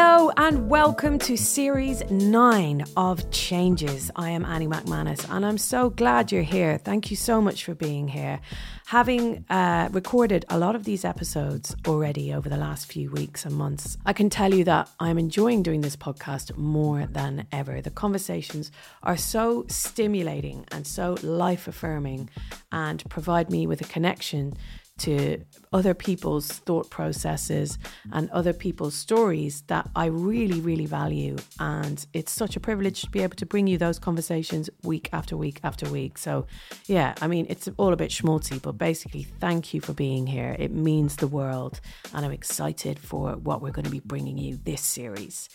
Hello and welcome to series 9 of Changes. I am Annie Macmanus and I'm so glad you're here. Thank you so much for being here. Having uh, recorded a lot of these episodes already over the last few weeks and months, I can tell you that I'm enjoying doing this podcast more than ever. The conversations are so stimulating and so life affirming and provide me with a connection to other people's thought processes and other people's stories that I really, really value. And it's such a privilege to be able to bring you those conversations week after week after week. So, yeah, I mean, it's all a bit schmaltzy, but basically, thank you for being here. It means the world. And I'm excited for what we're going to be bringing you this series.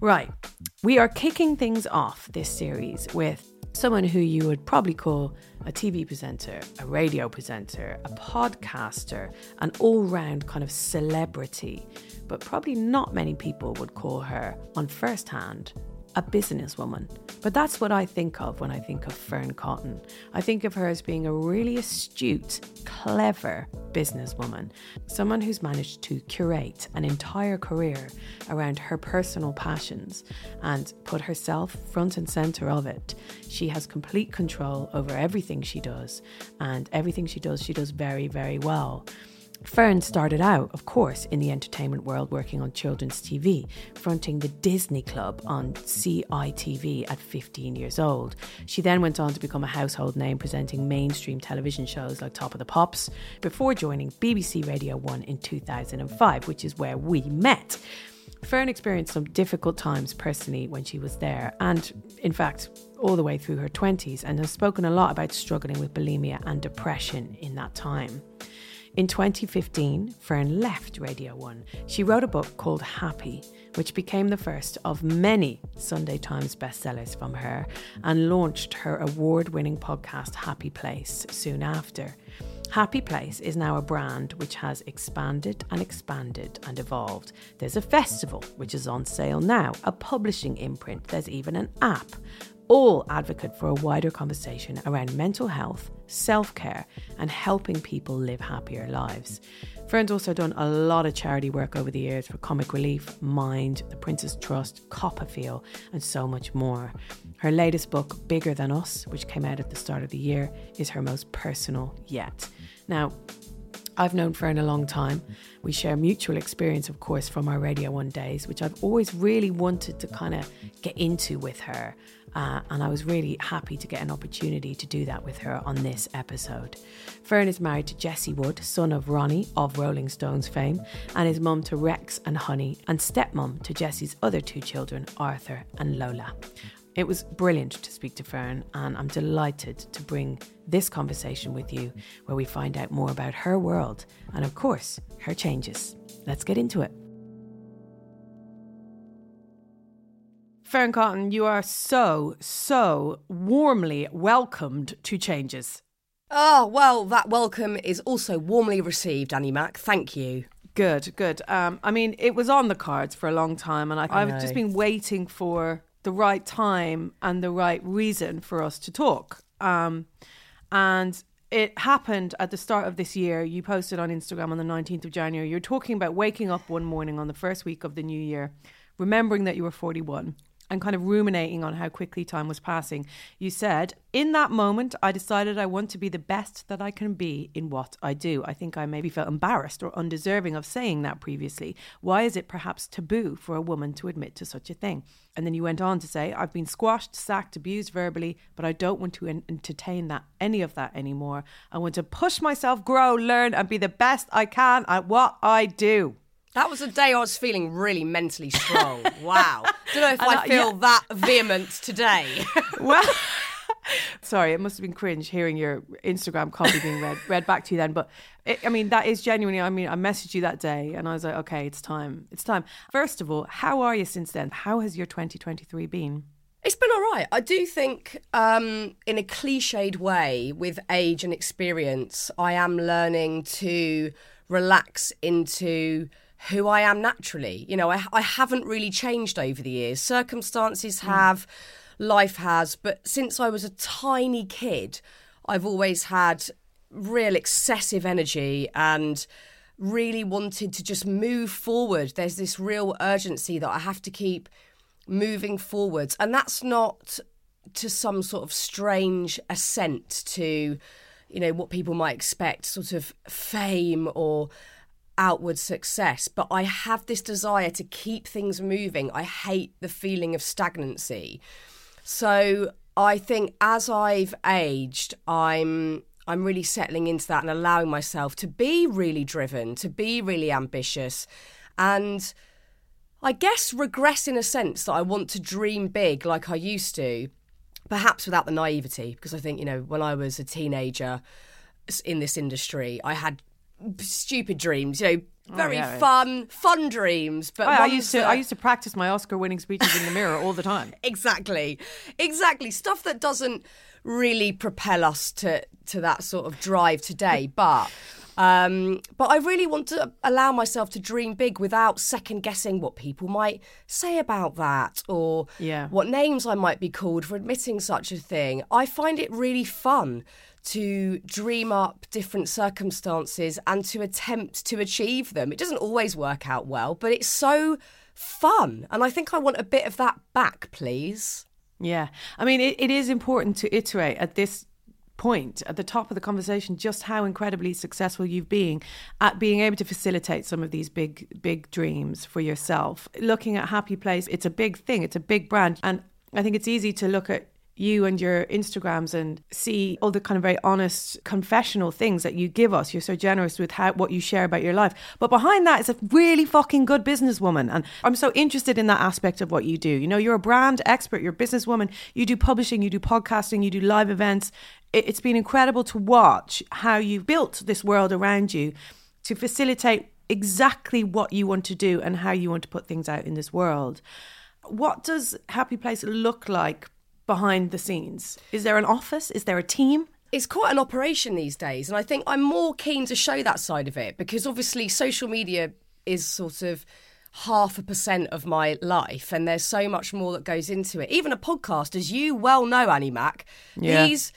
Right, we are kicking things off this series with someone who you would probably call a TV presenter, a radio presenter, a podcaster, an all round kind of celebrity, but probably not many people would call her on first hand a businesswoman. But that's what I think of when I think of Fearne Cotton. I think of her as being a really astute, clever businesswoman, someone who's managed to curate an entire career around her personal passions and put herself front and center of it. She has complete control over everything she does, and everything she does, she does very, very well. Fearne started out, of course, in the entertainment world working on children's TV, fronting the Disney Club on CITV at 15 years old. She then went on to become a household name presenting mainstream television shows like Top of the Pops before joining BBC Radio 1 in 2005, which is where we met. Fearne experienced some difficult times personally when she was there, and in fact, all the way through her 20s, and has spoken a lot about struggling with bulimia and depression in that time. In 2015, Fearne left Radio 1. She wrote a book called Happy, which became the first of many Sunday Times bestsellers from her, and launched her award winning podcast Happy Place soon after. Happy Place is now a brand which has expanded and expanded and evolved. There's a festival which is on sale now, a publishing imprint, there's even an app all advocate for a wider conversation around mental health, self care, and helping people live happier lives. Fearne's also done a lot of charity work over the years for Comic Relief, Mind, the Prince's Trust, CoppaFeel, and so much more. Her latest book, Bigger Than Us, which came out at the start of the year, is her most personal yet. Now, I've known Fearne a long time. We share mutual experience, of course, from our Radio 1 days, which I've always really wanted to kind of get into with her. Uh, and I was really happy to get an opportunity to do that with her on this episode. Fearne is married to Jesse Wood, son of Ronnie of Rolling Stones fame, and is mum to Rex and Honey, and stepmom to Jesse's other two children, Arthur and Lola. It was brilliant to speak to Fearne, and I'm delighted to bring this conversation with you where we find out more about her world and, of course, her changes. Let's get into it. Fearne Cotton, you are so, so warmly welcomed to changes. Oh, well, that welcome is also warmly received, Annie Mac. Thank you. Good, good. Um, I mean, it was on the cards for a long time, and I, I've just been waiting for the right time and the right reason for us to talk. Um, and it happened at the start of this year. You posted on Instagram on the 19th of January. You're talking about waking up one morning on the first week of the new year, remembering that you were 41 and kind of ruminating on how quickly time was passing. You said, In that moment, I decided I want to be the best that I can be in what I do. I think I maybe felt embarrassed or undeserving of saying that previously. Why is it perhaps taboo for a woman to admit to such a thing? And then you went on to say, I've been squashed, sacked, abused verbally, but I don't want to en- entertain that any of that anymore. I want to push myself, grow, learn, and be the best I can at what I do. That was a day I was feeling really mentally strong. Wow. Don't know if I I- feel yeah. that vehement today. well, sorry, it must have been cringe hearing your Instagram copy being read read back to you then. But it, I mean, that is genuinely. I mean, I messaged you that day, and I was like, okay, it's time. It's time. First of all, how are you since then? How has your 2023 been? It's been all right. I do think, um, in a cliched way, with age and experience, I am learning to relax into who I am naturally. You know, I, I haven't really changed over the years. Circumstances hmm. have, life has, but since I was a tiny kid, I've always had real excessive energy and really wanted to just move forward. There's this real urgency that I have to keep moving forwards. And that's not to some sort of strange ascent to, you know, what people might expect, sort of fame or outward success. But I have this desire to keep things moving. I hate the feeling of stagnancy. So I think as I've aged, I'm I'm really settling into that and allowing myself to be really driven, to be really ambitious, and I guess regress in a sense that I want to dream big like I used to, perhaps without the naivety, because I think, you know, when I was a teenager in this industry, I had stupid dreams, you know, oh, very yeah. fun, fun dreams. But oh, I, I used to that- I used to practice my Oscar-winning speeches in the mirror all the time. exactly exactly stuff that doesn't really propel us to to that sort of drive today but um but i really want to allow myself to dream big without second guessing what people might say about that or Yeah. what names i might be called for admitting such a thing i find it really fun to dream up different circumstances and to attempt to achieve them it doesn't always work out well but it's so fun and i think i want a bit of that back please Yeah. I mean, it, it is important to iterate at this point, at the top of the conversation, just how incredibly successful you've been at being able to facilitate some of these big, big dreams for yourself. Looking at Happy Place, it's a big thing, it's a big brand. And I think it's easy to look at you and your Instagrams and see all the kind of very honest confessional things that you give us. You're so generous with how what you share about your life. But behind that is a really fucking good businesswoman. And I'm so interested in that aspect of what you do. You know, you're a brand expert, you're a businesswoman, you do publishing, you do podcasting, you do live events. It- It's been incredible to watch how you've built this world around you to facilitate exactly what you want to do and how you want to put things out in this world. What does Happy Place look like behind the scenes? Is there an office? Is there a team? it's quite an operation these days and i think i'm more keen to show that side of it because obviously social media is sort of half a percent of my life and there's so much more that goes into it even a podcast as you well know annie mac Yeah. these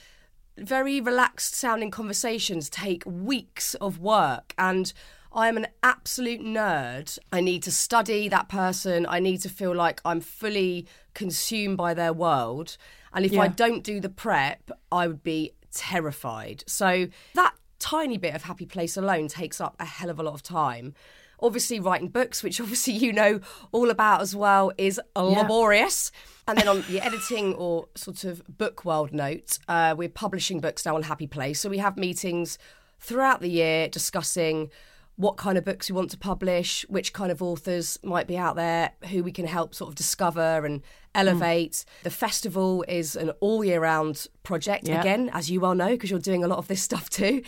very relaxed sounding conversations take weeks of work and I am an absolute nerd. I need to study that person. I need to feel like I'm fully consumed by their world. And if I don't do the prep, I would be terrified. So that tiny bit of happy place alone takes up a hell of a lot of time. Obviously, writing books, which obviously you know all about as well, is laborious. And then on the editing or sort of book world note, uh, we're publishing books now on Happy Place. So we have meetings throughout the year discussing what kind of books we want to publish, which kind of authors might be out there, who we can help sort of discover and elevate. The festival is an all year round project, again, as you well know, because you're doing a lot of this stuff too.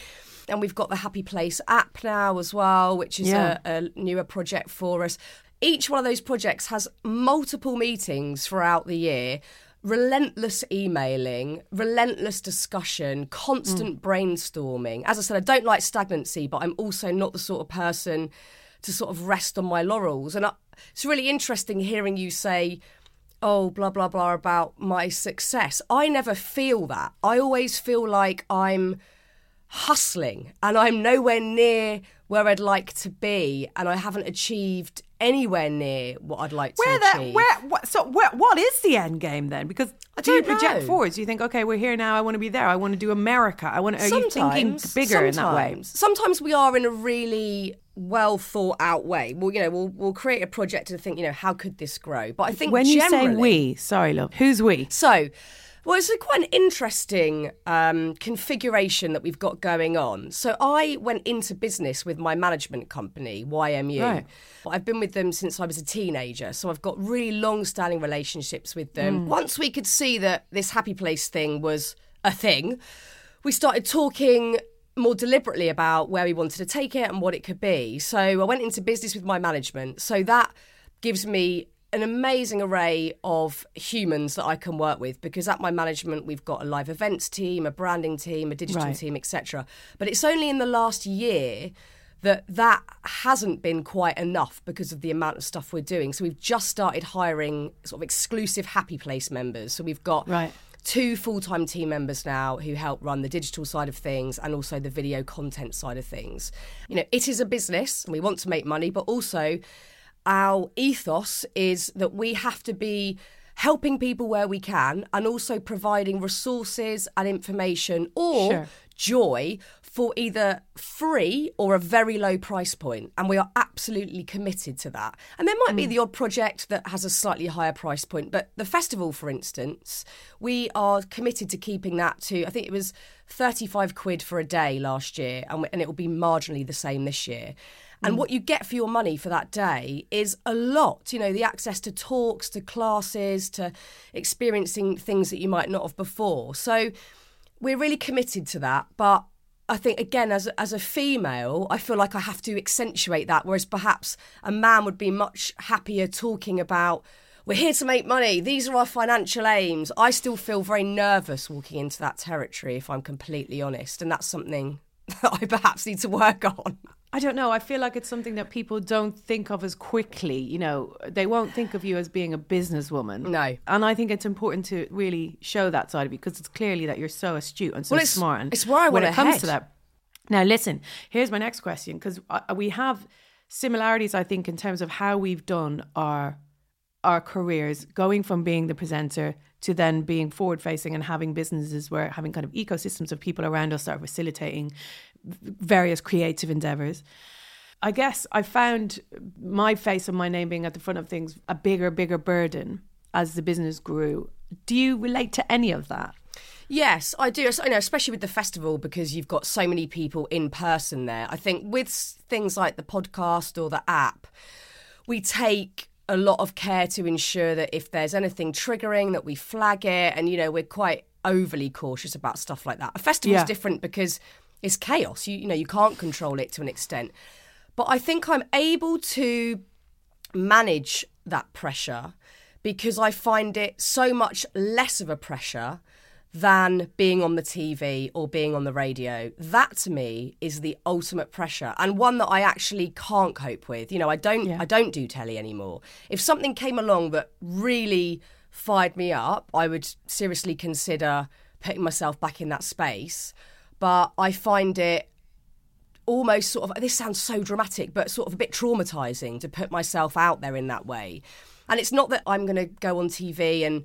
And we've got the Happy Place app now as well, which is Yeah. a, a newer project for us. Each one of those projects has multiple meetings throughout the year, relentless emailing, relentless discussion, constant mm. brainstorming. As I said, I don't like stagnancy, but I'm also not the sort of person to sort of rest on my laurels. And I, it's really interesting hearing you say, oh, blah, blah, blah, about my success. I never feel that. I always feel like I'm hustling and I'm nowhere near where I'd like to be and I haven't achieved anywhere near what I'd like Where to that? achieve. Where? What, so where, what is the end game then? Because do you project know. forwards? Do you think, okay, we're here now. I want to be there. I want to do America. I want. to... Are you thinking bigger in that way? sometimes. We are in a really well thought out way. Well, you know, we'll we'll create a project and think, you know, how could this grow? But I think When you say we, sorry, love, who's we? So, Well, it's a quite an interesting um, configuration that we've got going on. So I went into business with my management company, YMU. Right. I've been with them since I was a teenager, so I've got really long-standing relationships with them. Once we could see that this happy place thing was a thing, we started talking more deliberately about where we wanted to take it and what it could be. So I went into business with my management. So that gives me an amazing array of humans that I can work with because at my management we've got a live events team, a branding team, a digital Right. team, etc. But it's only in the last year that that hasn't been quite enough because of the amount of stuff we're doing. So we've just started hiring sort of exclusive happy place members. So we've got Right. two full-time team members now who help run the digital side of things and also the video content side of things. You know, it is a business and we want to make money, but also our ethos is that we have to be helping people where we can and also providing resources and information or Sure. joy for either free or a very low price point. And we are absolutely committed to that. And there might be mm. the odd project that has a slightly higher price point but the festival for instance we are committed to keeping that to i think it was 35 quid for a day last year and, and it will be marginally the same this year and mm. what you get for your money for that day is a lot. You know, the access to talks, to classes, to experiencing things that you might not have before. So we're really committed to that. But I think, again, as a, as a female, I feel like I have to accentuate that. Whereas perhaps a man would be much happier talking about. We're here to make money. These are our financial aims. I still feel very nervous walking into that territory, if I'm completely honest. And that's something that I perhaps need to work on. I don't know. I feel like it's something that people don't think of as quickly. You know, they won't think of you as being a businesswoman. No. And I think it's important to really show that side of you because it's clearly that you're so astute and so Well, it's- smart. And it's where I when it comes head. to that. Now, listen. Here's my next question because we have similarities, I think, in terms of how we've done our our careers, going from being the presenter to then being forward facing and having businesses where having kind of ecosystems of people around us that are facilitating various creative endeavors. I guess I found my face and my name being at the front of things a bigger, bigger burden as the business grew. Do you relate to any of that? Yes, I do. I know, especially with the festival because you've got so many people in person there. I think with things like the podcast or the app, we take a lot of care to ensure that if there's anything triggering, that we flag it, and you know we're quite overly cautious about stuff like that. A festival's Yeah. different because it's chaos. You you know you can't control it to an extent, but I think I'm able to manage that pressure because I find it so much less of a pressure than being on the TV or being on the radio. That to me is the ultimate pressure and one that I actually can't cope with. You know, I don't Yeah. I don't do telly anymore. If something came along that really fired me up, I would seriously consider putting myself back in that space. But I find it almost sort of this sounds so dramatic but sort of a bit traumatizing to put myself out there in that way. And it's not that i'm going to go on tv and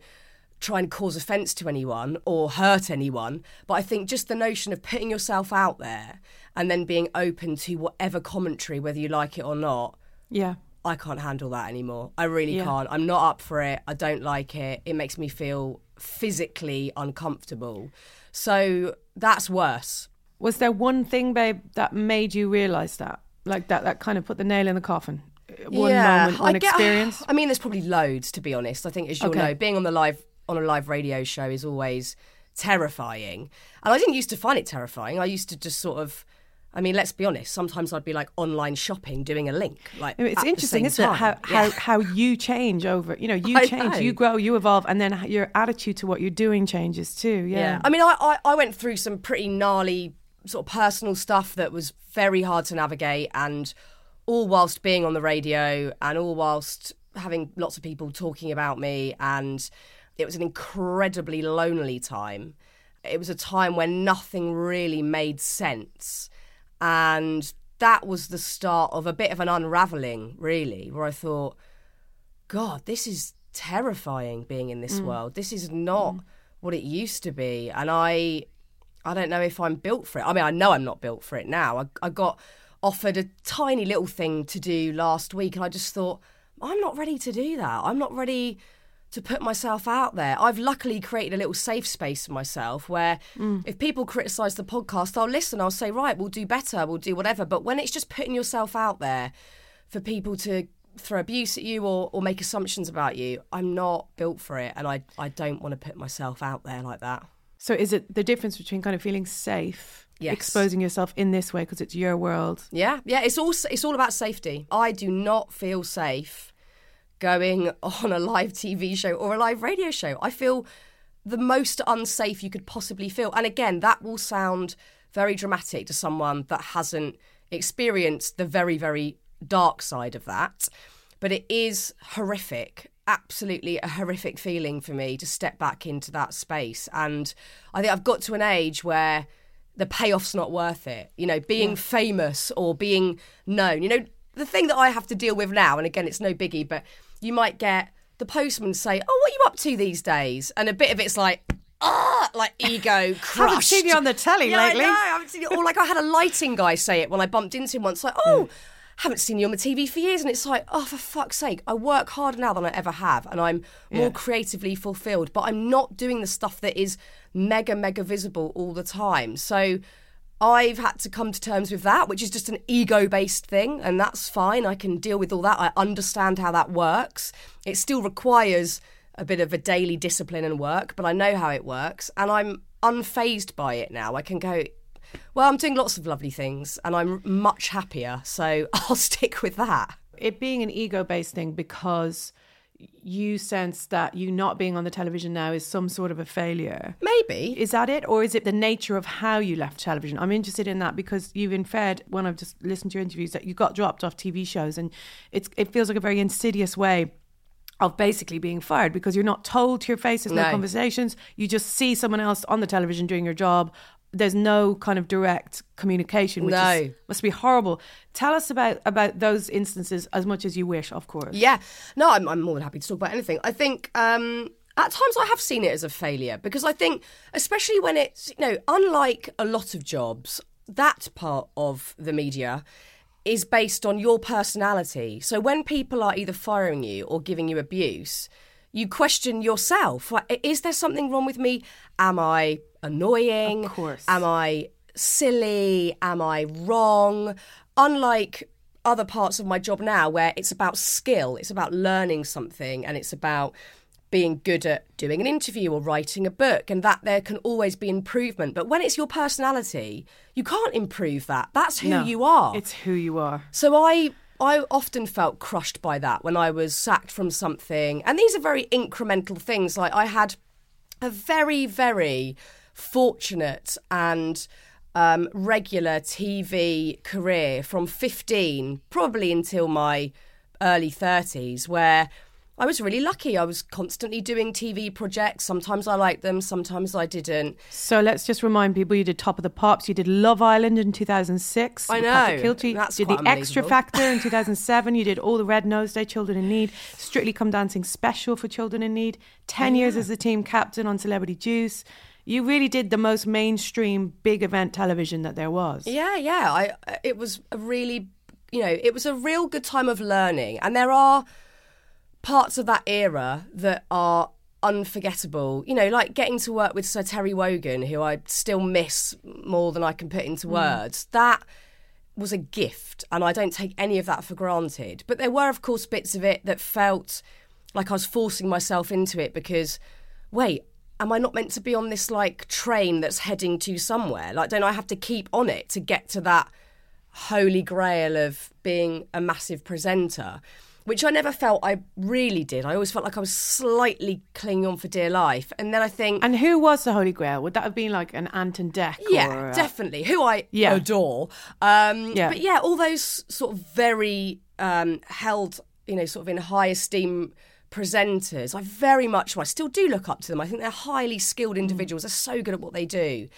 try and cause offence to anyone or hurt anyone but i think just the notion of putting yourself out there and then being open to whatever commentary whether you like it or not Yeah. i can't handle that anymore. I really Yeah. can't. I'm not up for it. I don't like it. It makes me feel physically uncomfortable so that's worse Was there one thing, babe, that made you realize that? Like that, that kind of put the nail in the coffin? Uh, one moment, one I get- experience? I mean, there's probably loads, to be honest. I think, as you'll Okay. know, being on the live on a live radio show is always terrifying, and I didn't used to find it terrifying. I used to just sort of. I mean, let's be honest. Sometimes I'd be like online shopping, doing a link. Like it's interesting, isn't it? How, time. how how you change over. You know, you I change, know. you grow, you evolve, and then your attitude to what you're doing changes too. Yeah. Yeah. I mean, I, I, I went through some pretty gnarly sort of personal stuff that was very hard to navigate, and all whilst being on the radio and all whilst having lots of people talking about me. And it was an incredibly lonely time. It was a time when nothing really made sense. And that was the start of a bit of an unraveling, really, where I thought, God, this is terrifying being in this mm. world. This is not mm. what it used to be. And I I don't know if I'm built for it. I mean, I know I'm not built for it now. I, I got offered a tiny little thing to do last week and I just thought, I'm not ready to do that. I'm not ready to put myself out there. I've luckily created a little safe space for myself where Mm. if people criticize the podcast, I'll listen. I'll say, right, we'll do better, we'll do whatever. But when it's just putting yourself out there for people to throw abuse at you or, or make assumptions about you, I'm not built for it. And I, I don't want to put myself out there like that. So is it the difference between kind of feeling safe, Yes. exposing yourself in this way because it's your world? Yeah, yeah. It's all it's all about safety. I do not feel safe going on a live TV show or a live radio show. I feel the most unsafe you could possibly feel. And again, that will sound very dramatic to someone that hasn't experienced the very, very dark side of that. But it is horrific, absolutely a horrific feeling for me to step back into that space. And I think I've got to an age where the payoff's not worth it. You know, being famous or being known. You know, the thing that I have to deal with now, and again, it's no biggie, but you might get the postman say, "Oh, what are you up to these days?" And a bit of it's like, ah, like ego crushed. Haven't seen you on the telly yeah, lately. I know, I haven't seen you. Or like I had a lighting guy say it when I bumped into him once, like, "Oh." Haven't seen you on the TV for years, and it's like, oh, for fuck's sake! I work harder now than I ever have, and I'm more creatively fulfilled. But I'm not doing the stuff that is mega, mega visible all the time. So I've had to come to terms with that, which is just an ego based thing, and that's fine. I can deal with all that. I understand how that works. It still requires a bit of a daily discipline and work, but I know how it works, and I'm unfazed by it now. I can go, well, I'm doing lots of lovely things, and I'm much happier, so I'll stick with that. It being an ego based thing because you sense that you not being on the television now is some sort of a failure. Maybe. Is that it? Or is it the nature of how you left television? I'm interested in that because you've inferred when I've just listened to your interviews that you got dropped off TV shows and it's it feels like a very insidious way of basically being fired because you're not told to your face, there's no, No. conversations. You just see someone else on the television doing your job. There's no kind of direct communication, which is, must be horrible. Tell us about about those instances as much as you wish, of course. Yeah, no, I'm, I'm more than happy to talk about anything. I think um, at times I have seen it as a failure because I think, especially when it's, you know, unlike a lot of jobs, that part of the media is based on your personality. So when people are either firing you or giving you abuse, you question yourself. Like, is there something wrong with me? Am I annoying? Of course. Am I silly? Am I wrong? Unlike other parts of my job now where it's about skill, it's about learning something, and it's about being good at doing an interview or writing a book, and that there can always be improvement. But when it's your personality, you can't improve that. That's who No, you are. It's who you are. So I I often felt crushed by that when I was sacked from something. And these are very incremental things. Like I had a very, very fortunate and um, regular TV career from 15, probably until my early 30s, where I was really lucky. I was constantly doing TV projects. Sometimes I liked them, sometimes I didn't. So let's just remind people you did Top of the Pops, you did Love Island in 2006. I know, Patrick that's did the Extra. Factor in 2007, you did all the Red Nose Day Children in Need, Strictly Come Dancing Special for Children in Need, 10 years as the team captain on Celebrity Juice. You really did the most mainstream big event television that there was. Yeah, yeah. I uh, it was a really, you know, it was a real good time of learning, and there are parts of that era that are unforgettable. You know, like getting to work with Sir Terry Wogan, who I still miss more than I can put into mm. words. That was a gift, and I don't take any of that for granted. But there were, of course, bits of it that felt like I was forcing myself into it because, wait, am I not meant to be on this like train that's heading to somewhere? Like, don't I have to keep on it to get to that holy grail of being a massive presenter? Which I never felt I really did. I always felt like I was slightly clinging on for dear life. And then I think, And who was the Holy Grail? Would that have been like an Ant and Dec? yeah, or, uh, definitely. Who I Yeah. adore. Um, Yeah. But yeah, all those sort of very um, held, you know, sort of in high esteem presenters, I very much, well, I still do look up to them. I think they're highly skilled mm. individuals. They're so good at what they do.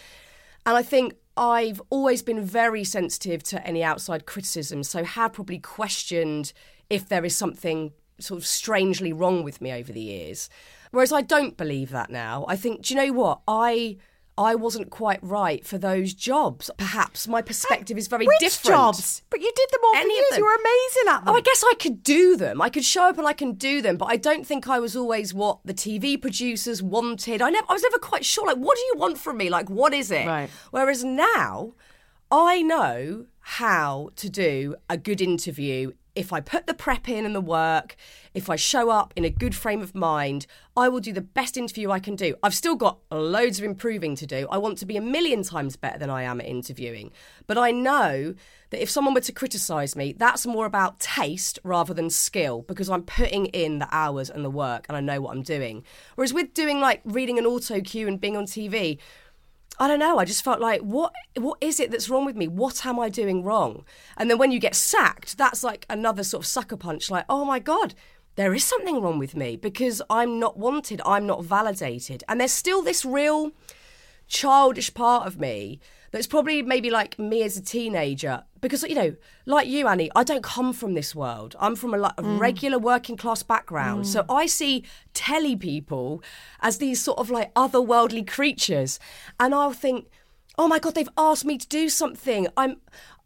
And I think I've always been very sensitive to any outside criticism, so had probably questioned if there is something sort of strangely wrong with me over the years. Whereas I don't believe that now. I think, do you know what? I I wasn't quite right for those jobs. Perhaps my perspective is very Which different. jobs? But you did them all Any for years. them. You were amazing at them. Oh, I guess I could do them. I could show up and I can do them, but I don't think I was always what the TV producers wanted. I never, I was never quite sure. Like, what do you want from me? Like, what is it? Right. Whereas now, I know how to do a good interview. If I put the prep in and the work, if I show up in a good frame of mind, I will do the best interview I can do. I've still got loads of improving to do. I want to be a million times better than I am at interviewing. But I know that if someone were to criticise me, that's more about taste rather than skill because I'm putting in the hours and the work and I know what I'm doing. Whereas with doing like reading an auto cue and being on TV, I don't know. I just felt like, what what is it that's wrong with me? What am I doing wrong? And then when you get sacked, that's like another sort of sucker punch. Like, oh my god, there is something wrong with me because I'm not wanted. I'm not validated. And there's still this real childish part of me that's probably maybe like me as a teenager because you know like you annie i don't come from this world. I'm from a, a mm. regular working class background. So mm. i see telly people as these sort of like otherworldly creatures and i'll think oh my god they've asked me to do something. I'm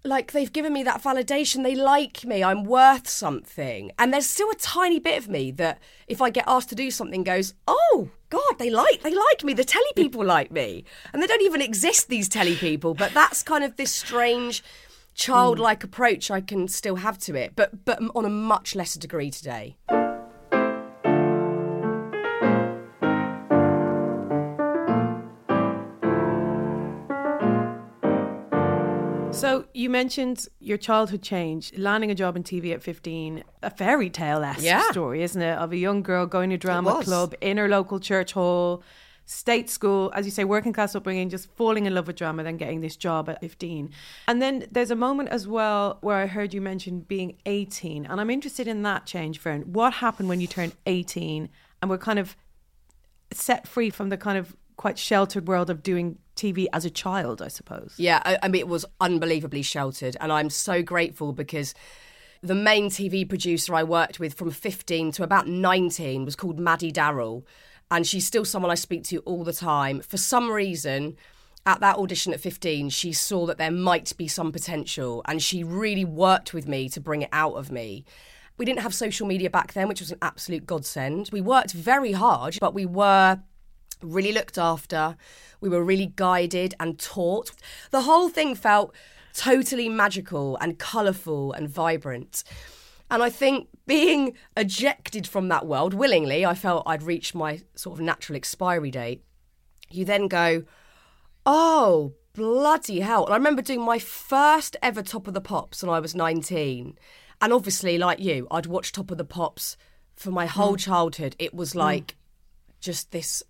like they've given me that validation. They like me. I'm worth something. And there's still a tiny bit of me that if i get asked to do something goes oh god they like they like me. The telly people like me. And they don't even exist these telly people. But that's kind of this strange hmm. childlike approach i can still have to it but but on a much lesser degree today you mentioned your childhood change, landing a job in TV at 15, a fairy tale esque Yeah. story, isn't it? Of a young girl going to drama club in her local church hall, state school, as you say, working class upbringing, just falling in love with drama, then getting this job at 15. And then there's a moment as well where I heard you mention being 18. And I'm interested in that change, Fearne. What happened when you turned 18 and were kind of set free from the kind of quite sheltered world of doing TV as a child, I suppose? Yeah, I, I mean, it was unbelievably sheltered, and I'm so grateful because the main TV producer I worked with from 15 to about 19 was called Maddie Darrell, and she's still someone I speak to all the time. For some reason, at that audition at 15, she saw that there might be some potential, and she really worked with me to bring it out of me. We didn't have social media back then, which was an absolute godsend. We worked very hard, but we were really looked after. We were really guided and taught. The whole thing felt totally magical and colourful and vibrant. And I think being ejected from that world willingly, I felt I'd reached my sort of natural expiry date. You then go, oh, bloody hell. And I remember doing my first ever Top of the Pops when I was 19. And obviously, like you, I'd watched Top of the Pops for my whole mm. childhood. It was mm. like just this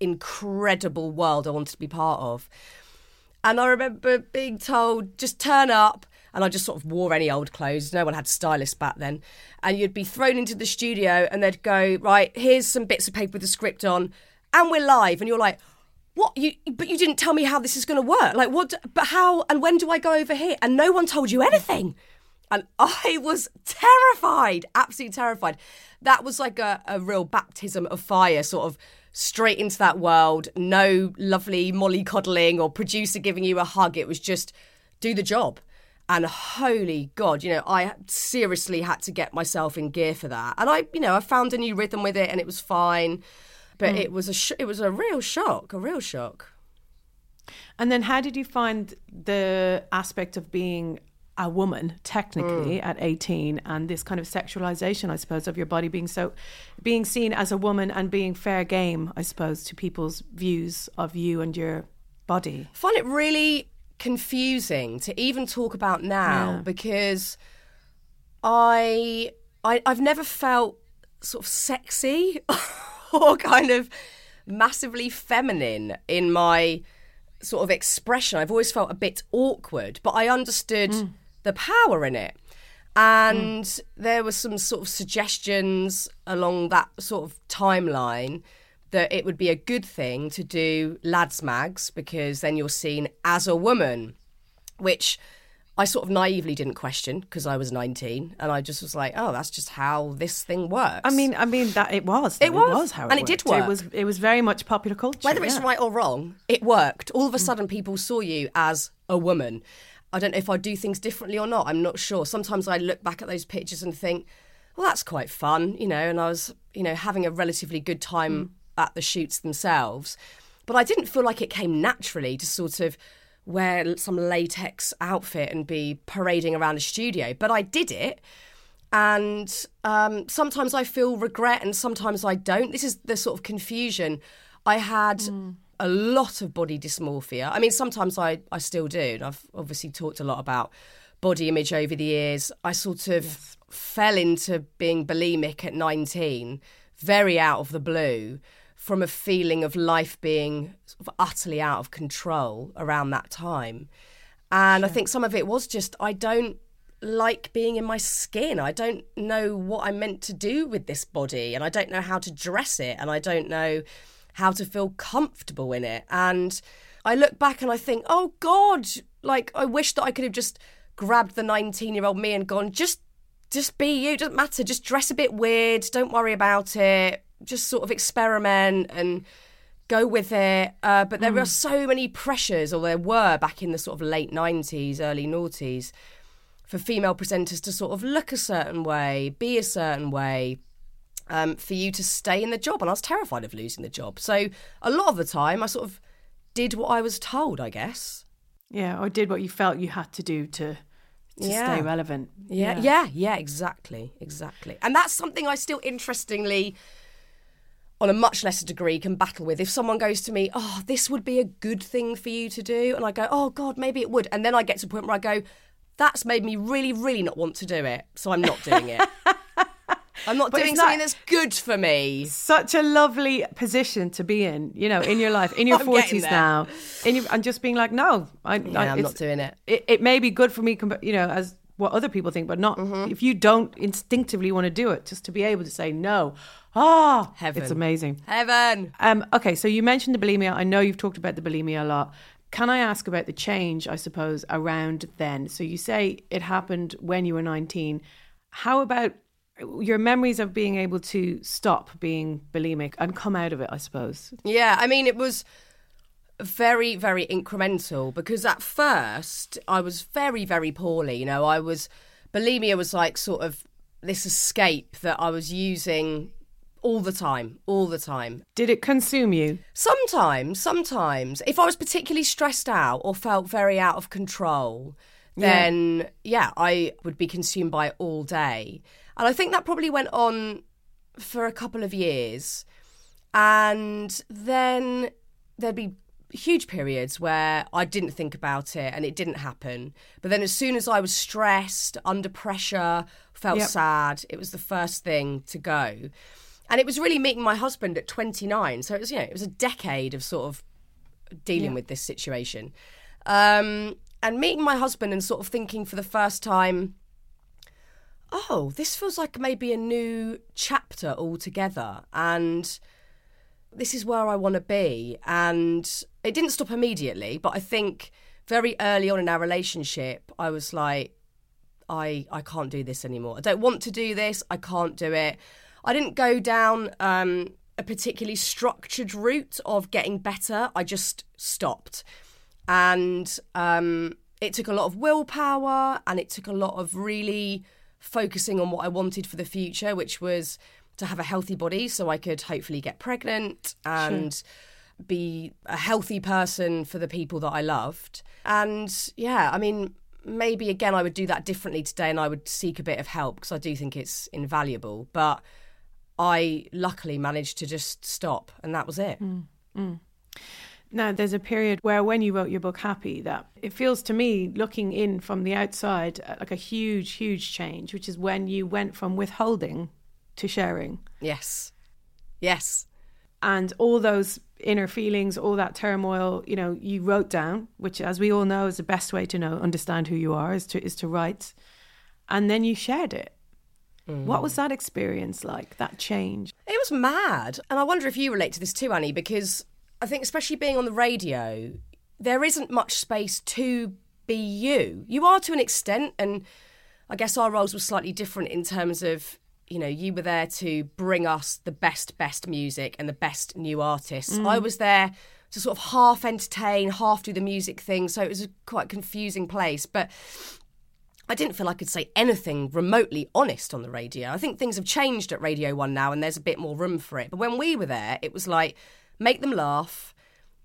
incredible world I wanted to be part of. And I remember being told, just turn up. And I just sort of wore any old clothes. No one had stylists back then. And you'd be thrown into the studio and they'd go, right, here's some bits of paper with the script on, and we're live. And you're like, what? You, but you didn't tell me how this is going to work. Like, what? But how? And when do I go over here? And no one told you anything. And I was terrified, absolutely terrified. That was like a, a real baptism of fire, sort of straight into that world. No lovely mollycoddling or producer giving you a hug. It was just do the job. And holy God, you know, I seriously had to get myself in gear for that. And I, you know, I found a new rhythm with it, and it was fine. But hmm. it was a sh- it was a real shock, a real shock. And then how did you find the aspect of being a woman technically mm. at 18 and this kind of sexualization I suppose of your body being so being seen as a woman and being fair game I suppose to people's views of you and your body. I find it really confusing to even talk about now Yeah. because I, I I've never felt sort of sexy or kind of massively feminine in my sort of expression. I've always felt a bit awkward, but I understood mm. The power in it. And hmm. there were some sort of suggestions along that sort of timeline that it would be a good thing to do lads mags because then you're seen as a woman, which I sort of naively didn't question because I was 19 and I just was like, oh, that's just how this thing works. I mean, I mean that it was. It was. how it And it did work. It was. It was very much popular culture. whether it's right or wrong, it worked. All of a hmm. sudden, people saw you as a woman. I don't know if I do things differently or not. I'm not sure. Sometimes I look back at those pictures and think, well, that's quite fun, you know, and I was, you know, having a relatively good time at the shoots themselves. But I didn't feel like it came naturally to sort of wear some latex outfit and be parading around a studio. But I did it. And um, sometimes I feel regret and sometimes I don't. This is the sort of confusion. I had a lot of body dysmorphia. I mean, sometimes I, I still do. And I've obviously talked a lot about body image over the years. I sort of fell into being bulimic at 19, very out of the blue, from a feeling of life being sort of utterly out of control around that time. And I think some of it was just, I don't like being in my skin. I don't know what I'm meant to do with this body, and I don't know how to dress it, and I don't know how to feel comfortable in it. And I look back and I think, oh God, like I wish that I could have just grabbed the 19 year old me and gone, just just be you, doesn't matter, just dress a bit weird, don't worry about it, just sort of experiment and go with it. Uh, but there are so many pressures, or there were back in the sort of late 90s, early noughties, for female presenters to sort of look a certain way, be a certain way, um, for you to stay in the job. And I was terrified of losing the job. So a lot of the time, I sort of did what I was told, I guess. Yeah, or did what you felt you had to do to to Yeah. stay relevant. Yeah, yeah, yeah, exactly, exactly. And that's something I still interestingly, on a much lesser degree, can battle with. If someone goes to me, oh, this would be a good thing for you to do, and I go, oh, God, maybe it would. And then I get to a point where I go, that's made me really, really not want to do it. So I'm not doing it. I'm not But doing something that's good for me. Such a lovely position to be in, you know, in your life, in your forties now, in your, and just being like, no, I, Yeah, I, I'm it's- not doing it. it. It may be good for me, you know, as what other people think, but not Mm-hmm. if you don't instinctively want to do it. Just to be able to say no, ah, Heaven. it's amazing. Heaven. Um, okay, so you mentioned the bulimia. I know you've talked about the bulimia a lot. Can I ask about the change, I suppose, around then? So you say it happened when you were 19. How about your memories of being able to stop being bulimic and come out of it, I suppose? Yeah, I mean, it was very, very incremental because at first I was very, very poorly. You know, I was, bulimia was like sort of this escape that I was using all the time, all the time. Did it consume you? Sometimes, sometimes, if I was particularly stressed out or felt very out of control, then yeah, I would be consumed by it all day. And I think that probably went on for a couple of years. And then there'd be huge periods where I didn't think about it and it didn't happen. But then as soon as I was stressed, under pressure, felt Yep. sad, it was the first thing to go. And it was really meeting my husband at 29. So it was, you know, it was a decade of sort of dealing Yeah. with this situation. Um, and meeting my husband and sort of thinking for the first time, oh, this feels like maybe a new chapter altogether. And this is where I want to be. And it didn't stop immediately, but I think very early on in our relationship, I was like, I, I can't do this anymore. I don't want to do this. I can't do it. I didn't go down um, a particularly structured route of getting better. I just stopped. And um, it took a lot of willpower and it took a lot of really focusing on what I wanted for the future, which was to have a healthy body so I could hopefully get pregnant and be a healthy person for the people that I loved. And yeah, I mean, maybe again, I would do that differently today and I would seek a bit of help because I do think it's invaluable. But I luckily managed to just stop and that was it. Now, there's a period where when you wrote your book Happy, that it feels to me, looking in from the outside, uh, like a huge, huge change, which is when you went from withholding to sharing. Yes. Yes. and all those inner feelings, all that turmoil, you know, you wrote down, which, as we all know, is the best way to know understand who you are is to is to write, and then you shared it. What was that experience like? That change? It was mad. And I wonder if you relate to this too, Annie, because I think, especially being on the radio, there isn't much space to be you. You are to an extent, and I guess our roles were slightly different in terms of you know you were there to bring us the best best music and the best new artists. Mm. I was there to sort of half entertain, half do the music thing, so it was a quite confusing place, but. I didn't feel I could say anything remotely honest on the radio. I think things have changed at Radio 1 now and there's a bit more room for it. But when we were there, it was like make them laugh,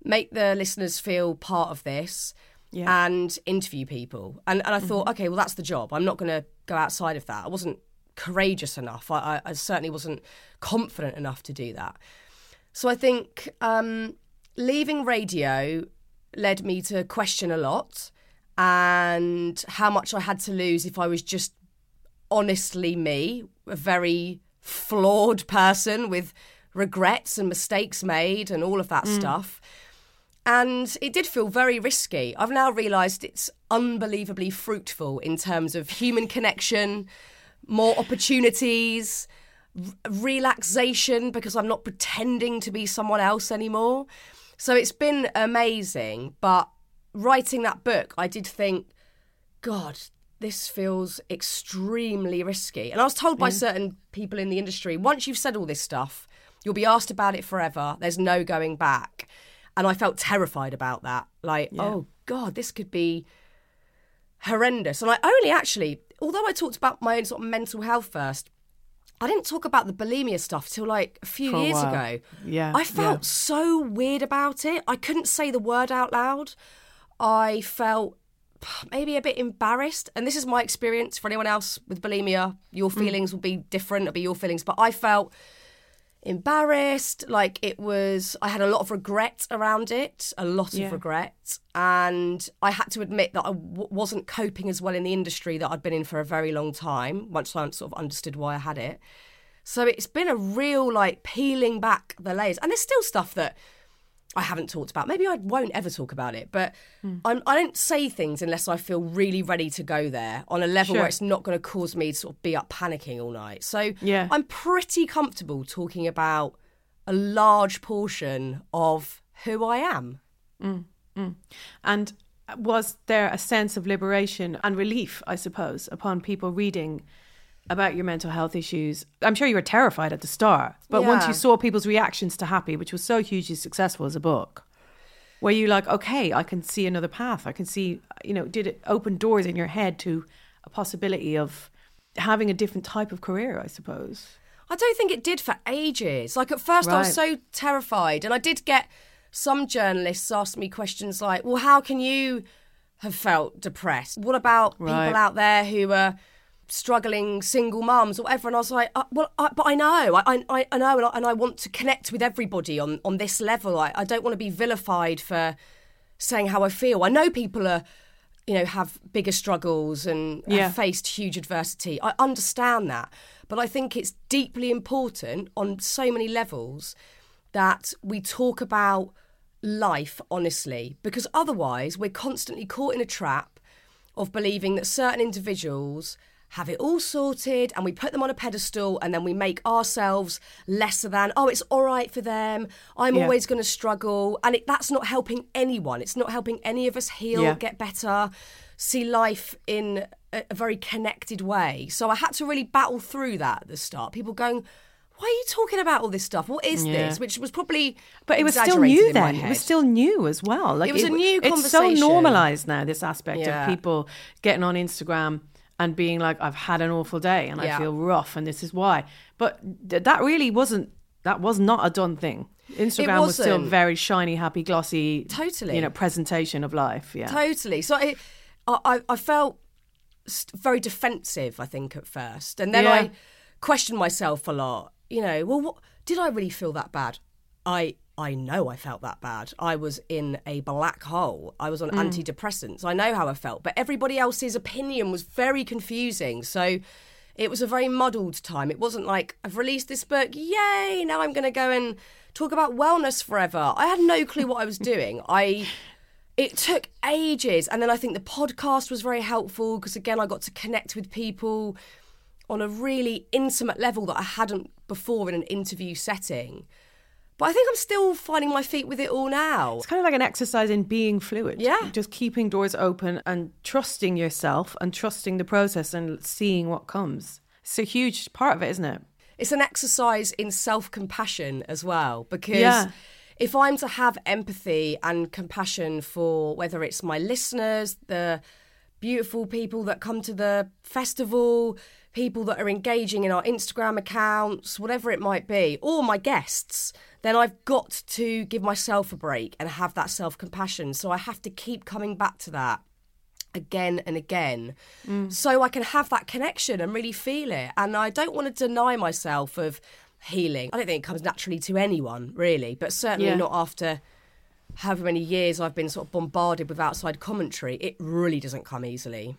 make the listeners feel part of this, Yeah. and interview people. And, and I thought, okay, well, that's the job. I'm not going to go outside of that. I wasn't courageous enough. I, I, I certainly wasn't confident enough to do that. So I think um, leaving radio led me to question a lot and how much I had to lose if I was just honestly me, a very flawed person with regrets and mistakes made and all of that mm. stuff. And it did feel very risky. I've now realised it's unbelievably fruitful in terms of human connection, more opportunities, r- relaxation because I'm not pretending to be someone else anymore. So it's been amazing. But writing that book, I did think, God, this feels extremely risky. And I was told by certain people in the industry once you've said all this stuff, you'll be asked about it forever. There's no going back. And I felt terrified about that. Like, oh God, this could be horrendous. And I only actually, although I talked about my own sort of mental health first, I didn't talk about the bulimia stuff till like a few For years ago. Yeah, I felt yeah. so weird about it. I couldn't say the word out loud. I felt maybe a bit embarrassed. And this is my experience for anyone else with bulimia. Your Mm. feelings will be different, it'll be your feelings. But I felt embarrassed. Like it was, I had a lot of regret around it, a lot Yeah. of regret. And I had to admit that I w- wasn't coping as well in the industry that I'd been in for a very long time, once I sort of understood why I had it. So it's been a real like peeling back the layers. And there's still stuff that I haven't talked about. Maybe I won't ever talk about it, but Hmm. I'm, I don't say things unless I feel really ready to go there on a level Sure. where it's not going to cause me to sort of be up panicking all night. So Yeah. I'm pretty comfortable talking about a large portion of who I am. Mm, mm. And was there a sense of liberation and relief, I suppose, upon people reading about your mental health issues? I'm sure you were terrified at the start, but once you saw people's reactions to Happy, which was so hugely successful as a book, were you like, okay, I can see another path? I can see, you know, did it open doors in your head to a possibility of having a different type of career, I suppose? I don't think it did for ages. Like at first, I was so terrified, and I did get some journalists ask me questions like, "Well, how can you have felt depressed? What about Right. people out there who are struggling single mums or whatever?" And I was like, uh, "Well, I, but I know, I, I, I know, and I, and I want to connect with everybody on on this level. I, I don't want to be vilified for saying how I feel. I know people are." You know, have bigger struggles and Yeah. have faced huge adversity. I understand that. But I think it's deeply important on so many levels that we talk about life honestly, because otherwise we're constantly caught in a trap of believing that certain individuals have it all sorted and we put them on a pedestal and then we make ourselves lesser than oh it's all right for them i'm Yeah. always going to struggle and it, that's not helping anyone it's not helping any of us heal Yeah. get better see life in a, a very connected way so i had to really battle through that at the start people going why are you talking about all this stuff what is Yeah. this which was probably But it was still new then. It was still new as well. Like It was a new It's so normalized now. This aspect Yeah. of people getting on Instagram and being like, "I've had an awful day and I feel rough, and this is why." But th- that really wasn't. That was not a done thing. Instagram was still very shiny, happy, glossy. Totally. You know, presentation of life. Yeah. Totally. So I, I, I felt very defensive. I think at first, and then Yeah. I questioned myself a lot. You know, well, what did I really feel that bad? I I know I felt that bad. I was in a black hole. I was on hmm. antidepressants. I know how I felt, but everybody else's opinion was very confusing. So it was a very muddled time. It wasn't like I've released this book, yay! Now I'm going to go and talk about wellness forever. I had no clue what I was doing. I it took ages and then i think the podcast was very helpful because again i got to connect with people on a really intimate level that i hadn't before in an interview setting But I think I'm still finding my feet with it all now. It's kind of like an exercise in being fluid. Yeah. Just keeping doors open and trusting yourself and trusting the process and seeing what comes. It's a huge part of it, isn't it? It's an exercise in self compassion as well because. Yeah. If I'm to have empathy and compassion for whether it's my listeners, the beautiful people that come to the festival, people that are engaging in our Instagram accounts, whatever it might be, or my guests, then I've got to give myself a break and have that self compassion. So I have to keep coming back to that again and again mm. so I can have that connection and really feel it. And I don't want to deny myself of healing. I don't think it comes naturally to anyone, really, but certainly Yeah. not after however many years I've been sort of bombarded with outside commentary. It really doesn't come easily.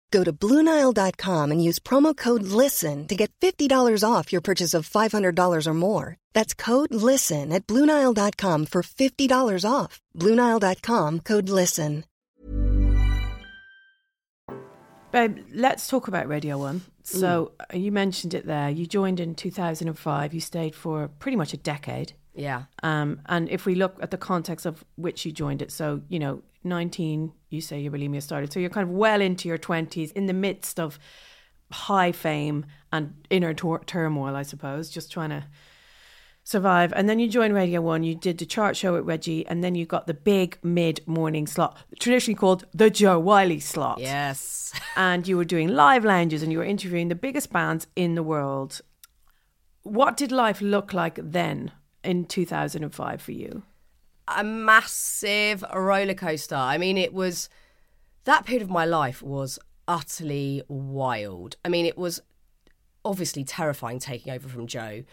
Go to BlueNile.com and use promo code LISTEN to get $50 off your purchase of $500 or more. That's code LISTEN at BlueNile.com for $50 off. BlueNile.com code LISTEN. Babe, let's talk about Radio 1. So uh, you mentioned it there. You joined in 2005. You stayed for pretty much a decade. Yeah. Um, and if we look at the context of which you joined it, so, you know, 19, you say your bulimia started. So you're kind of well into your 20s in the midst of high fame and inner tor- turmoil, I suppose, just trying to survive. And then you joined Radio 1, you did the chart show at Reggie, and then you got the big mid morning slot, traditionally called the Jo Whiley slot Yes. and you were doing live lounges and you were interviewing the biggest bands in the world. What did life look like then in 2005 for you? A massive roller coaster. I mean, it was that period of my life was utterly wild. I mean, it was obviously terrifying taking over from Jo.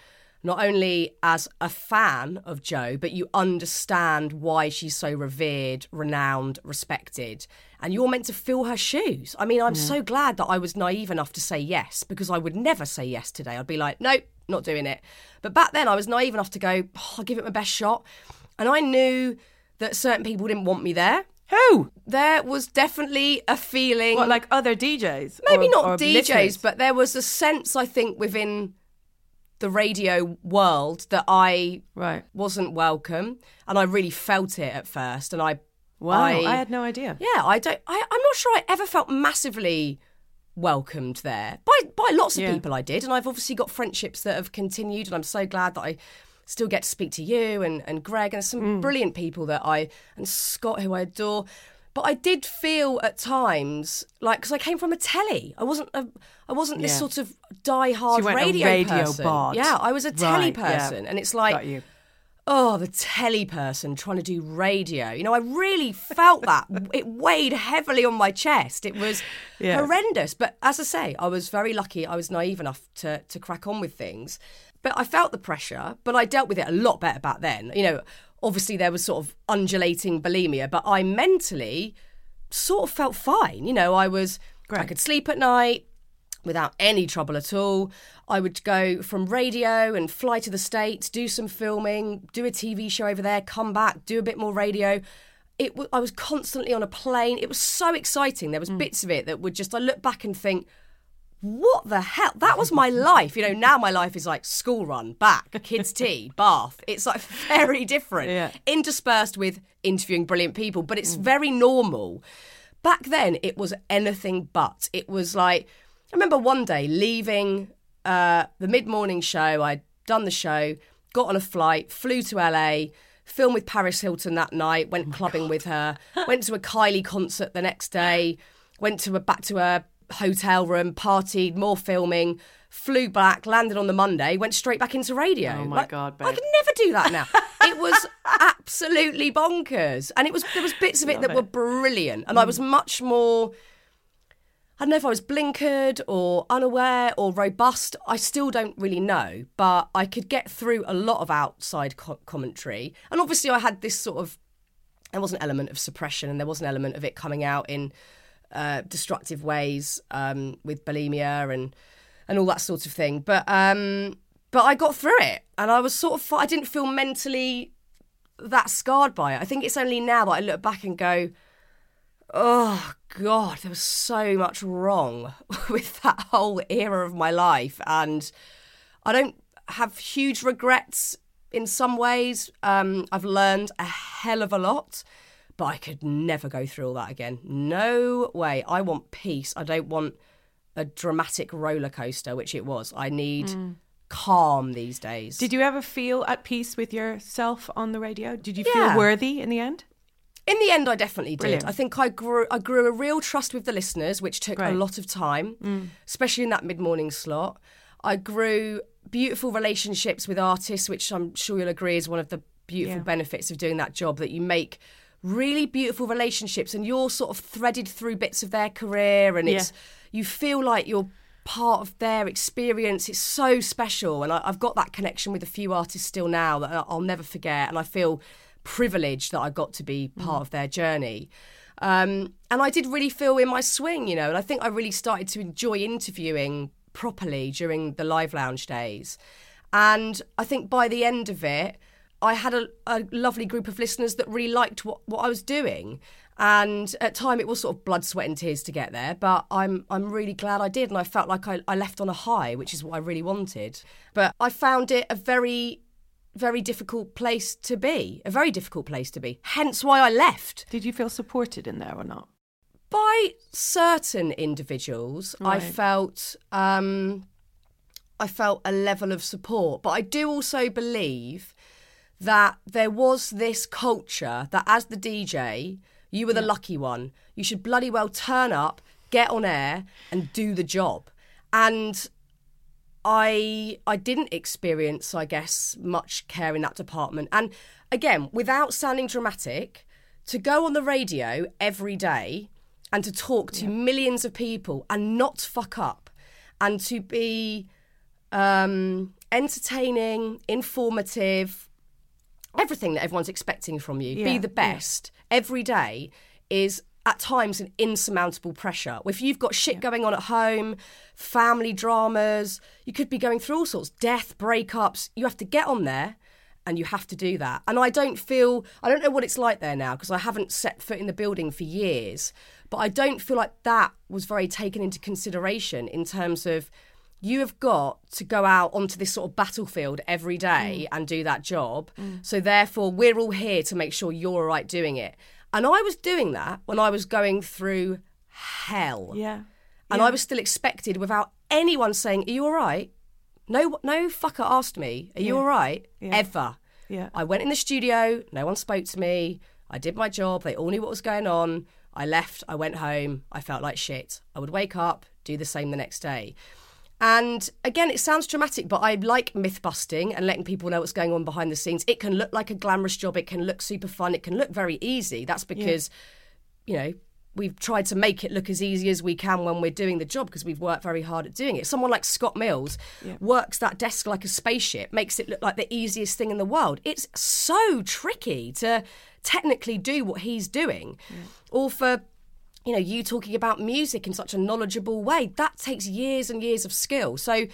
Not only as a fan of Jo, but you understand why she's so revered, renowned, respected, and you're meant to fill her shoes. I mean, I'm so glad that I was naive enough to say yes because I would never say yes today. I'd be like, nope, not doing it. But back then, I was naive enough to go, oh, I'll give it my best shot. And I knew that certain people didn't want me there. Who? There was definitely a feeling. What, like other DJs? maybe Or- not or DJs, listeners? but there was a sense, I think, within the radio world that I Right. wasn't welcome. And I really felt it at first. And I. Wow, I, I, had no idea. Yeah, I don't. I, I'm not sure I ever felt massively welcomed there by by lots of Yeah. people. I did, and I've obviously got friendships that have continued, and I'm so glad that I still get to speak to you and and Greg and some Mm. brilliant people that I and Scott who I adore. But I did feel at times like because I came from a telly, I wasn't a, I wasn't this sort of die-hard you radio, radio person. Yeah, I was a telly Right, yeah. person, and it's like oh, the telly person trying to do radio. You know, I really felt that. it weighed heavily on my chest. It was Yeah. horrendous. But as I say, I was very lucky. I was naive enough to, to crack on with things. But I felt the pressure, but I dealt with it a lot better back then. You know, obviously there was sort of undulating bulimia, but I mentally sort of felt fine. You know, I was, I could sleep at night without any trouble at all. I would go from radio and fly to the States, do some filming, do a TV show over there, come back, do a bit more radio. It w- I was constantly on a plane. It was so exciting. There was hmm. bits of it that would just, I look back and think, what the hell? That was my life. You know, now my life is like school run, back, kids' tea, bath. It's like very different. Yeah. Interspersed with interviewing brilliant people, but it's very normal. back then it was anything but. It was like I remember one day leaving uh, the mid morning show. I'd done the show, got on a flight, flew to LA, filmed with Paris Hilton that night, went clubbing with her, went to a Kylie concert the next day, went to a back to a hotel room, partied, more filming, flew back, landed on the Monday, went straight back into radio. Oh my Like, God, I could never do that now. it was absolutely bonkers. And it was there was bits of it that were brilliant. And I was mm. much more I don't know if I was blinkered or unaware or robust. I still don't really know, but I could get through a lot of outside co- commentary. And obviously, I had this sort of there was an element of suppression and there was an element of it coming out in uh, destructive ways um, with bulimia and and all that sort of thing. But um, but I got through it, and I was sort of I didn't feel mentally that scarred by it. I think it's only now that I look back and go, oh god, there was so much wrong with that whole era of my life, and I don't have huge regrets in some ways. Um, I've learned a hell of a lot, but I could never go through all that again. No way. I want peace. I don't want a dramatic roller coaster, which it was. I need mm. calm these days. Did you ever feel at peace with yourself on the radio? Did you Yeah. feel worthy in the end? In the end, I definitely did. Brilliant. I think I grew I grew a real trust with the listeners, which took a lot of time, mm. especially in that mid morning slot. I grew beautiful relationships with artists, which I'm sure you'll agree is one of the beautiful Yeah. benefits of doing that job. That you make really beautiful relationships, and you're sort of threaded through bits of their career, and it's you feel like you're part of their experience. It's so special, and I, I've got that connection with a few artists still now that I'll never forget, and I feel privileged that I got to be part of their journey. Um, and I did really feel in my swing, you know, and I think I really started to enjoy interviewing properly during the live lounge days. And I think by the end of it, I had a, a lovely group of listeners that really liked what, what I was doing. And at time it was sort of blood, sweat and tears to get there, but I'm I'm really glad I did and I felt like I, I left on a high, which is what I really wanted. But I found it a very very difficult place to be, a very difficult place to be. Hence why I left. Did you feel supported in there or not? By certain individuals, I felt um, I felt a level of support, but I do also believe that there was this culture that as the DJ, you were the lucky one. You should bloody well turn up, get on air, and do the job. And I I didn't experience, I guess, much care in that department. And again, without sounding dramatic, to go on the radio every day and to talk to millions of people and not fuck up and to be um, entertaining, informative, everything that everyone's expecting from you, be Yeah, the yeah. best every day is at times an insurmountable pressure. If you've got shit going on at home, family dramas, you could be going through all sorts, death, breakups, you have to get on there and you have to do that. And I don't feel, I don't know what it's like there now because I haven't set foot in the building for years, but I don't feel like that was very taken into consideration in terms of you have got to go out onto this sort of battlefield every day Mm. and do that job. So therefore, we're all here to make sure you're all right doing it. And I was doing that when I was going through hell. Yeah. And I was still expected without anyone saying, Are you all right? No, no fucker asked me, Are you all right? Yeah. Ever. Yeah. I went in the studio, no one spoke to me. I did my job, they all knew what was going on. I left, I went home, I felt like shit. I would wake up, do the same the next day. And again, it sounds dramatic, but I like myth busting and letting people know what's going on behind the scenes. It can look like a glamorous job, it can look super fun, it can look very easy. That's because, you know, we've tried to make it look as easy as we can when we're doing the job because we've worked very hard at doing it. Someone like Scott Mills works that desk like a spaceship, makes it look like the easiest thing in the world. It's so tricky to technically do what he's doing. Or for you know, you talking about music in such a knowledgeable way, that takes years and years of skill. So,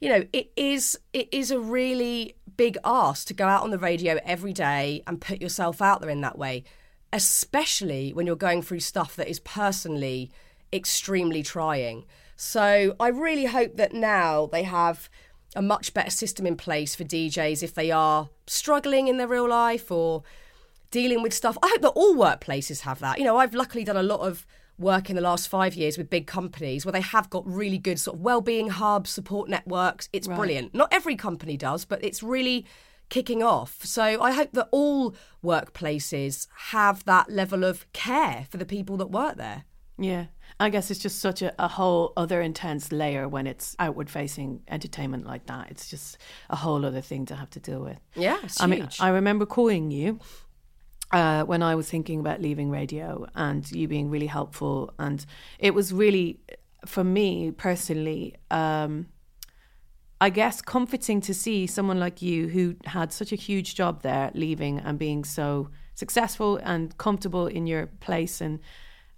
you know, it is it is a really big ask to go out on the radio every day and put yourself out there in that way, especially when you're going through stuff that is personally extremely trying. So, I really hope that now they have a much better system in place for DJs if they are struggling in their real life or dealing with stuff. I hope that all workplaces have that. You know, I've luckily done a lot of work in the last five years with big companies where they have got really good sort of well-being hubs, support networks. It's Right. brilliant. Not every company does, but it's really kicking off. So I hope that all workplaces have that level of care for the people that work there. Yeah. I guess it's just such a, a whole other intense layer when it's outward facing entertainment like that. It's just a whole other thing to have to deal with. Yeah, I mean, huge. I remember calling you uh, when I was thinking about leaving radio and you being really helpful. And it was really, for me personally, um, I guess comforting to see someone like you who had such a huge job there leaving and being so successful and comfortable in your place and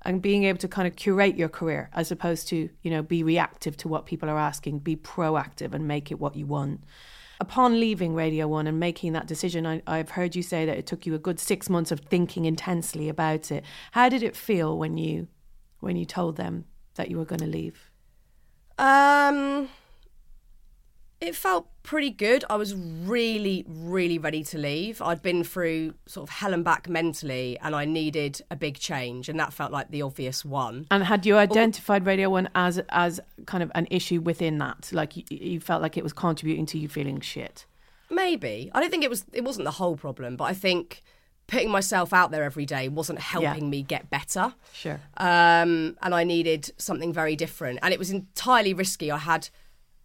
and being able to kind of curate your career as opposed to you know be reactive to what people are asking be proactive and make it what you want upon leaving radio 1 and making that decision I, i've heard you say that it took you a good six months of thinking intensely about it. How did it feel when you when you told them that you were going to leave? Um, it felt pretty good. I was really, really ready to leave. I'd been through sort of hell and back mentally, and I needed a big change, and that felt like the obvious one. And had you identified Radio One as as kind of an issue within that? Like you, you felt like it was contributing to you feeling shit. Maybe I don't think it was. It wasn't the whole problem, but I think putting myself out there every day wasn't helping me get better. Sure. um, and I needed something very different. And it was entirely risky. I had,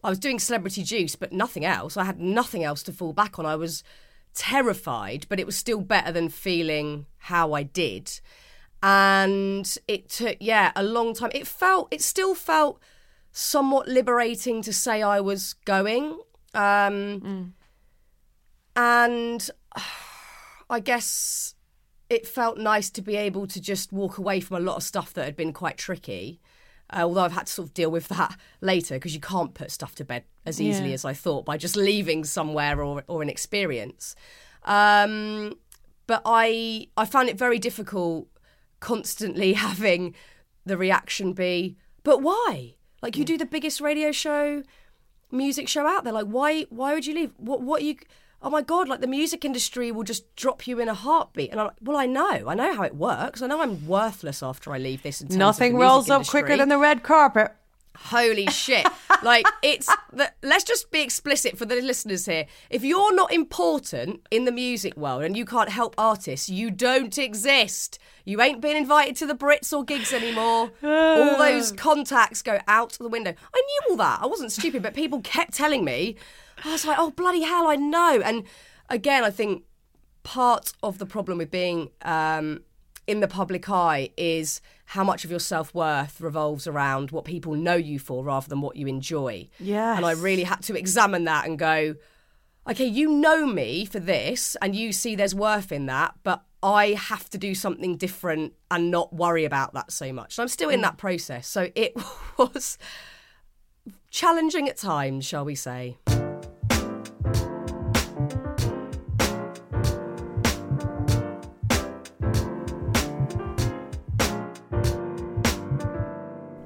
I was doing Celebrity Juice, but nothing else. I had nothing else to fall back on. I was terrified, but it was still better than feeling how I did. And it took, yeah, a long time. It felt, it still felt somewhat liberating to say I was going. Um, And I guess it felt nice to be able to just walk away from a lot of stuff that had been quite tricky. Uh, although I've had to sort of deal with that later because you can't put stuff to bed as easily Yeah. as I thought by just leaving somewhere or, or an experience. Um, but I I found it very difficult constantly having the reaction be, but why? Like you do the biggest radio show, music show out there. Like why why would you leave? What what you Oh my god, like the music industry will just drop you in a heartbeat. And I'm like, well, I know. I know how it works. I know I'm worthless after I leave this. In terms of Nothing rolls up quicker than the red carpet. Holy shit. like, it's. The, let's just be explicit for the listeners here. If you're not important in the music world and you can't help artists, you don't exist. You ain't been invited to the Brits or gigs anymore. all those contacts go out the window. I knew all that. I wasn't stupid, but people kept telling me. I was like, oh, bloody hell, I know. And again, I think part of the problem with being um, in the public eye is how much of your self worth revolves around what people know you for rather than what you enjoy. Yes. And I really had to examine that and go, okay, you know me for this and you see there's worth in that, but I have to do something different and not worry about that so much. And I'm still in that process. So it was challenging at times, shall we say.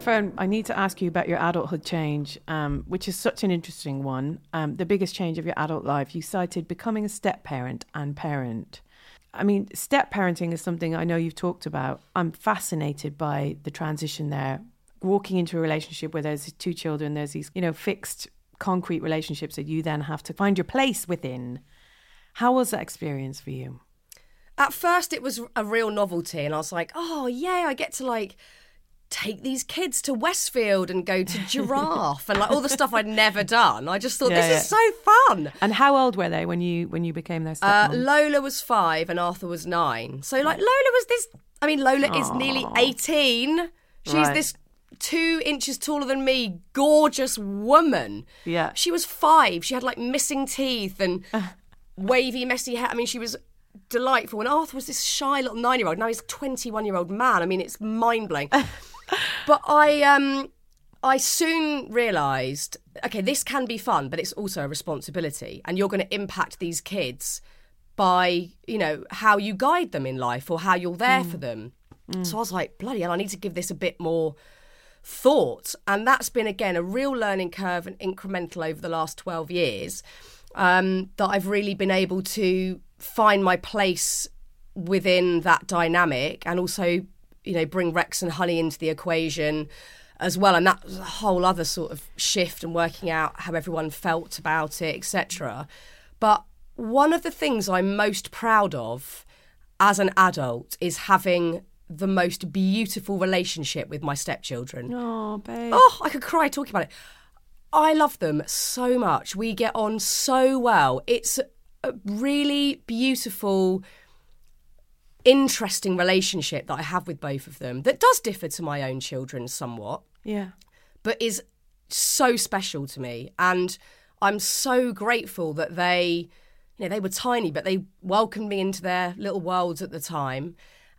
Fearne, I need to ask you about your adulthood change, um, which is such an interesting one. Um, the biggest change of your adult life. You cited becoming a step parent and parent. I mean, step parenting is something I know you've talked about. I'm fascinated by the transition there. Walking into a relationship where there's two children, there's these, you know, fixed, concrete relationships that you then have to find your place within. How was that experience for you? At first, it was a real novelty, and I was like, oh, yeah, I get to like take these kids to Westfield and go to Giraffe and like all the stuff I'd never done. I just thought, Yeah, this is so fun. And how old were they when you when you became their Uh. Lola was five and Arthur was nine. So, like, Lola was this. I mean, Lola is nearly 18. She's Right. this two inches taller than me, gorgeous woman. Yeah. She was five. She had like missing teeth and wavy, messy hair. I mean, she was delightful. And Arthur was this shy little nine year old. Now he's a 21 year old man. I mean, it's mind blowing. but I, um, I soon realised, okay, this can be fun, but it's also a responsibility, and you're going to impact these kids by, you know, how you guide them in life or how you're there for them. So I was like, bloody hell, I need to give this a bit more thought, and that's been again a real learning curve and incremental over the last twelve years. Um, that I've really been able to find my place within that dynamic and also you know, bring Rex and Honey into the equation as well. And that was a whole other sort of shift and working out how everyone felt about it, etc. But one of the things I'm most proud of as an adult is having the most beautiful relationship with my stepchildren. Oh, babe. Oh, I could cry talking about it. I love them so much. We get on so well. It's a really beautiful, interesting relationship that I have with both of them that does differ to my own children somewhat, Yeah. but is so special to me. And I'm so grateful that they, you know, they were tiny, but they welcomed me into their little worlds at the time.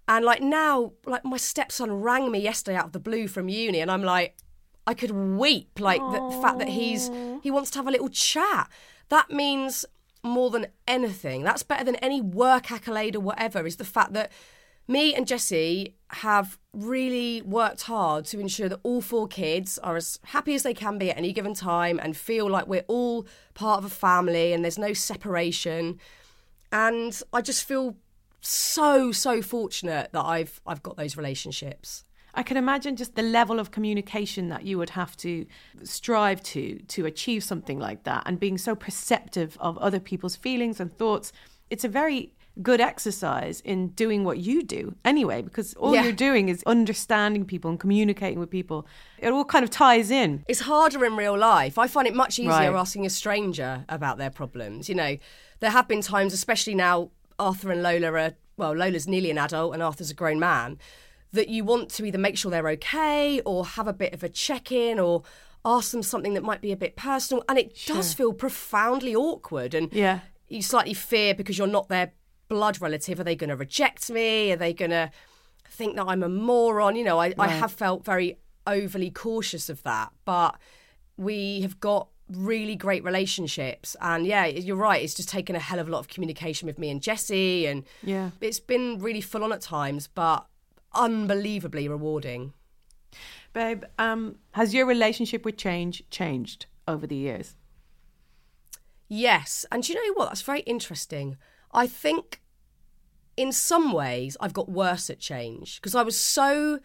And like now, like my stepson rang me yesterday out of the blue from uni, and I'm like, I could weep. Like the, the fact that he's he wants to have a little chat. That means more than anything. That's better than any work accolade or whatever. Is the fact that me and Jesse have really worked hard to ensure that all four kids are as happy as they can be at any given time and feel like we're all part of a family and there's no separation. And I just feel so so fortunate that I've I've got those relationships. I can imagine just the level of communication that you would have to strive to to achieve something like that and being so perceptive of other people's feelings and thoughts. It's a very good exercise in doing what you do anyway, because all Yeah. you're doing is understanding people and communicating with people. It all kind of ties in. It's harder in real life. I find it much easier Right. asking a stranger about their problems. You know, there have been times, especially now Arthur and Lola are, well, Lola's nearly an adult and Arthur's a grown man, that you want to either make sure they're okay or have a bit of a check in or ask them something that might be a bit personal. And it does feel profoundly awkward. And Yeah. you slightly fear because you're not their blood relative. Are they going to reject me? Are they going to think that I'm a moron? You know, I, I have felt very overly cautious of that. But we have got really great relationships. And yeah, you're right. It's just taken a hell of a lot of communication with me and Jesse. And Yeah. it's been really full on at times, but unbelievably rewarding. Babe, um, has your relationship with change changed over the years? Yes. And do you know what? That's very interesting. I think in some ways I've got worse at change because I was so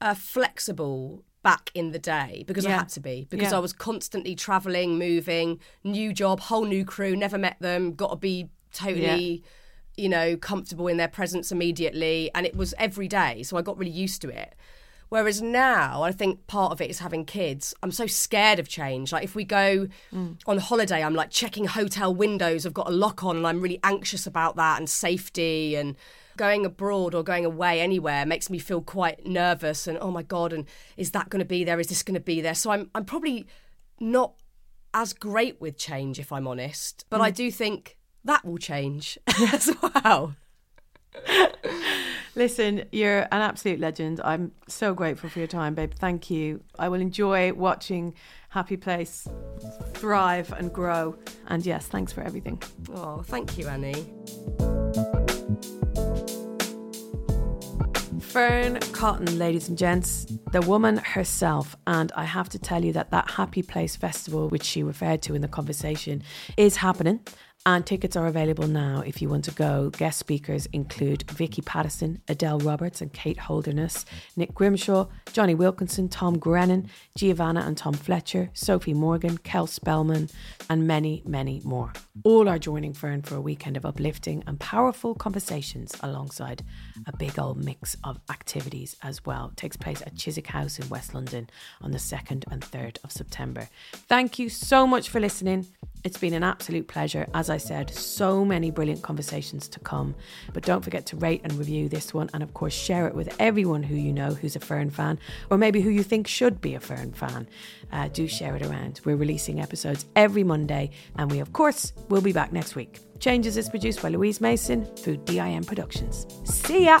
uh, flexible back in the day because I had to be because Yeah. I was constantly traveling, moving, new job, whole new crew, never met them, got to be totally, you know, comfortable in their presence immediately. And it was every day. So I got really used to it. Whereas now, I think part of it is having kids. I'm so scared of change. Like if we go on holiday, I'm like checking hotel windows. I've got a lock on, and I'm really anxious about that and safety. And going abroad or going away anywhere makes me feel quite nervous. And oh my god, and is that going to be there? Is this going to be there? So I'm I'm probably not as great with change, if I'm honest. But I mm. do think that will change as well. Listen, you're an absolute legend. I'm so grateful for your time, babe. Thank you. I will enjoy watching Happy Place thrive and grow. And yes, thanks for everything. Oh, thank you, Annie. Fearne Cotton, ladies and gents, the woman herself. And I have to tell you that that Happy Place Festival, which she referred to in the conversation, is happening. And tickets are available now if you want to go. Guest speakers include Vicky Pattison, Adele Roberts, and Kate Holderness, Nick Grimshaw, Jonny Wilkinson, Tom Grennan, Giovanna and Tom Fletcher, Sophie Morgan, Kel Spellman, and many, many more. All are joining Fearne for a weekend of uplifting and powerful conversations alongside a big old mix of activities as well. It takes place at Chiswick House in West London on the 2nd and 3rd of September. Thank you so much for listening. It's been an absolute pleasure. As I said, so many brilliant conversations to come. But don't forget to rate and review this one and, of course, share it with everyone who you know who's a Fearne fan or maybe who you think should be a Fearne fan. Uh, do share it around. We're releasing episodes every Monday and we, of course, will be back next week. Changes is produced by Louise Mason through DIM Productions. See ya!